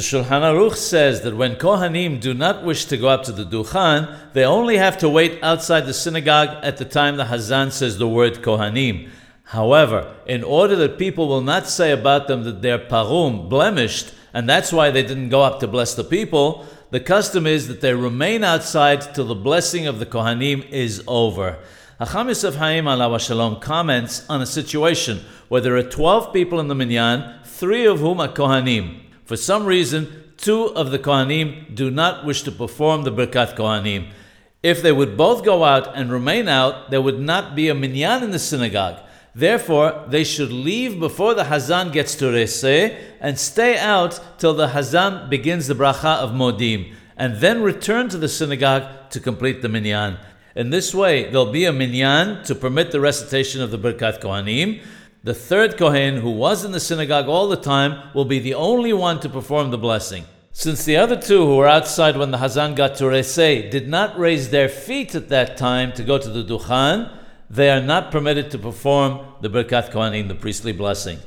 The Shulchan Aruch says that when Kohanim do not wish to go up to the Duchan, they only have to wait outside the synagogue at the time the Hazan says the word Kohanim. However, in order that people will not say about them that they're pagum, blemished, and that's why they didn't go up to bless the people, the custom is that they remain outside till the blessing of the Kohanim is over. Hacham Yosef Haim shalom comments on a situation where there are 12 people in the minyan, three of whom are Kohanim. For some reason, two of the Kohanim do not wish to perform the Birkat Kohanim. If they would both go out and remain out, there would not be a minyan in the synagogue. Therefore, they should leave before the Hazan gets to Retzeh and stay out till the Hazan begins the bracha of Modim, and then return to the synagogue to complete the minyan. In this way, there'll be a minyan to permit the recitation of the Birkat Kohanim. The third Kohen, who was in the synagogue all the time, will be the only one to perform the blessing. Since the other two who were outside when the Hazan got to Retzeh did not raise their feet at that time to go to the Duchan, they are not permitted to perform the Birkat Kohanim, the priestly blessing.